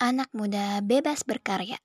anak muda bebas berkarya.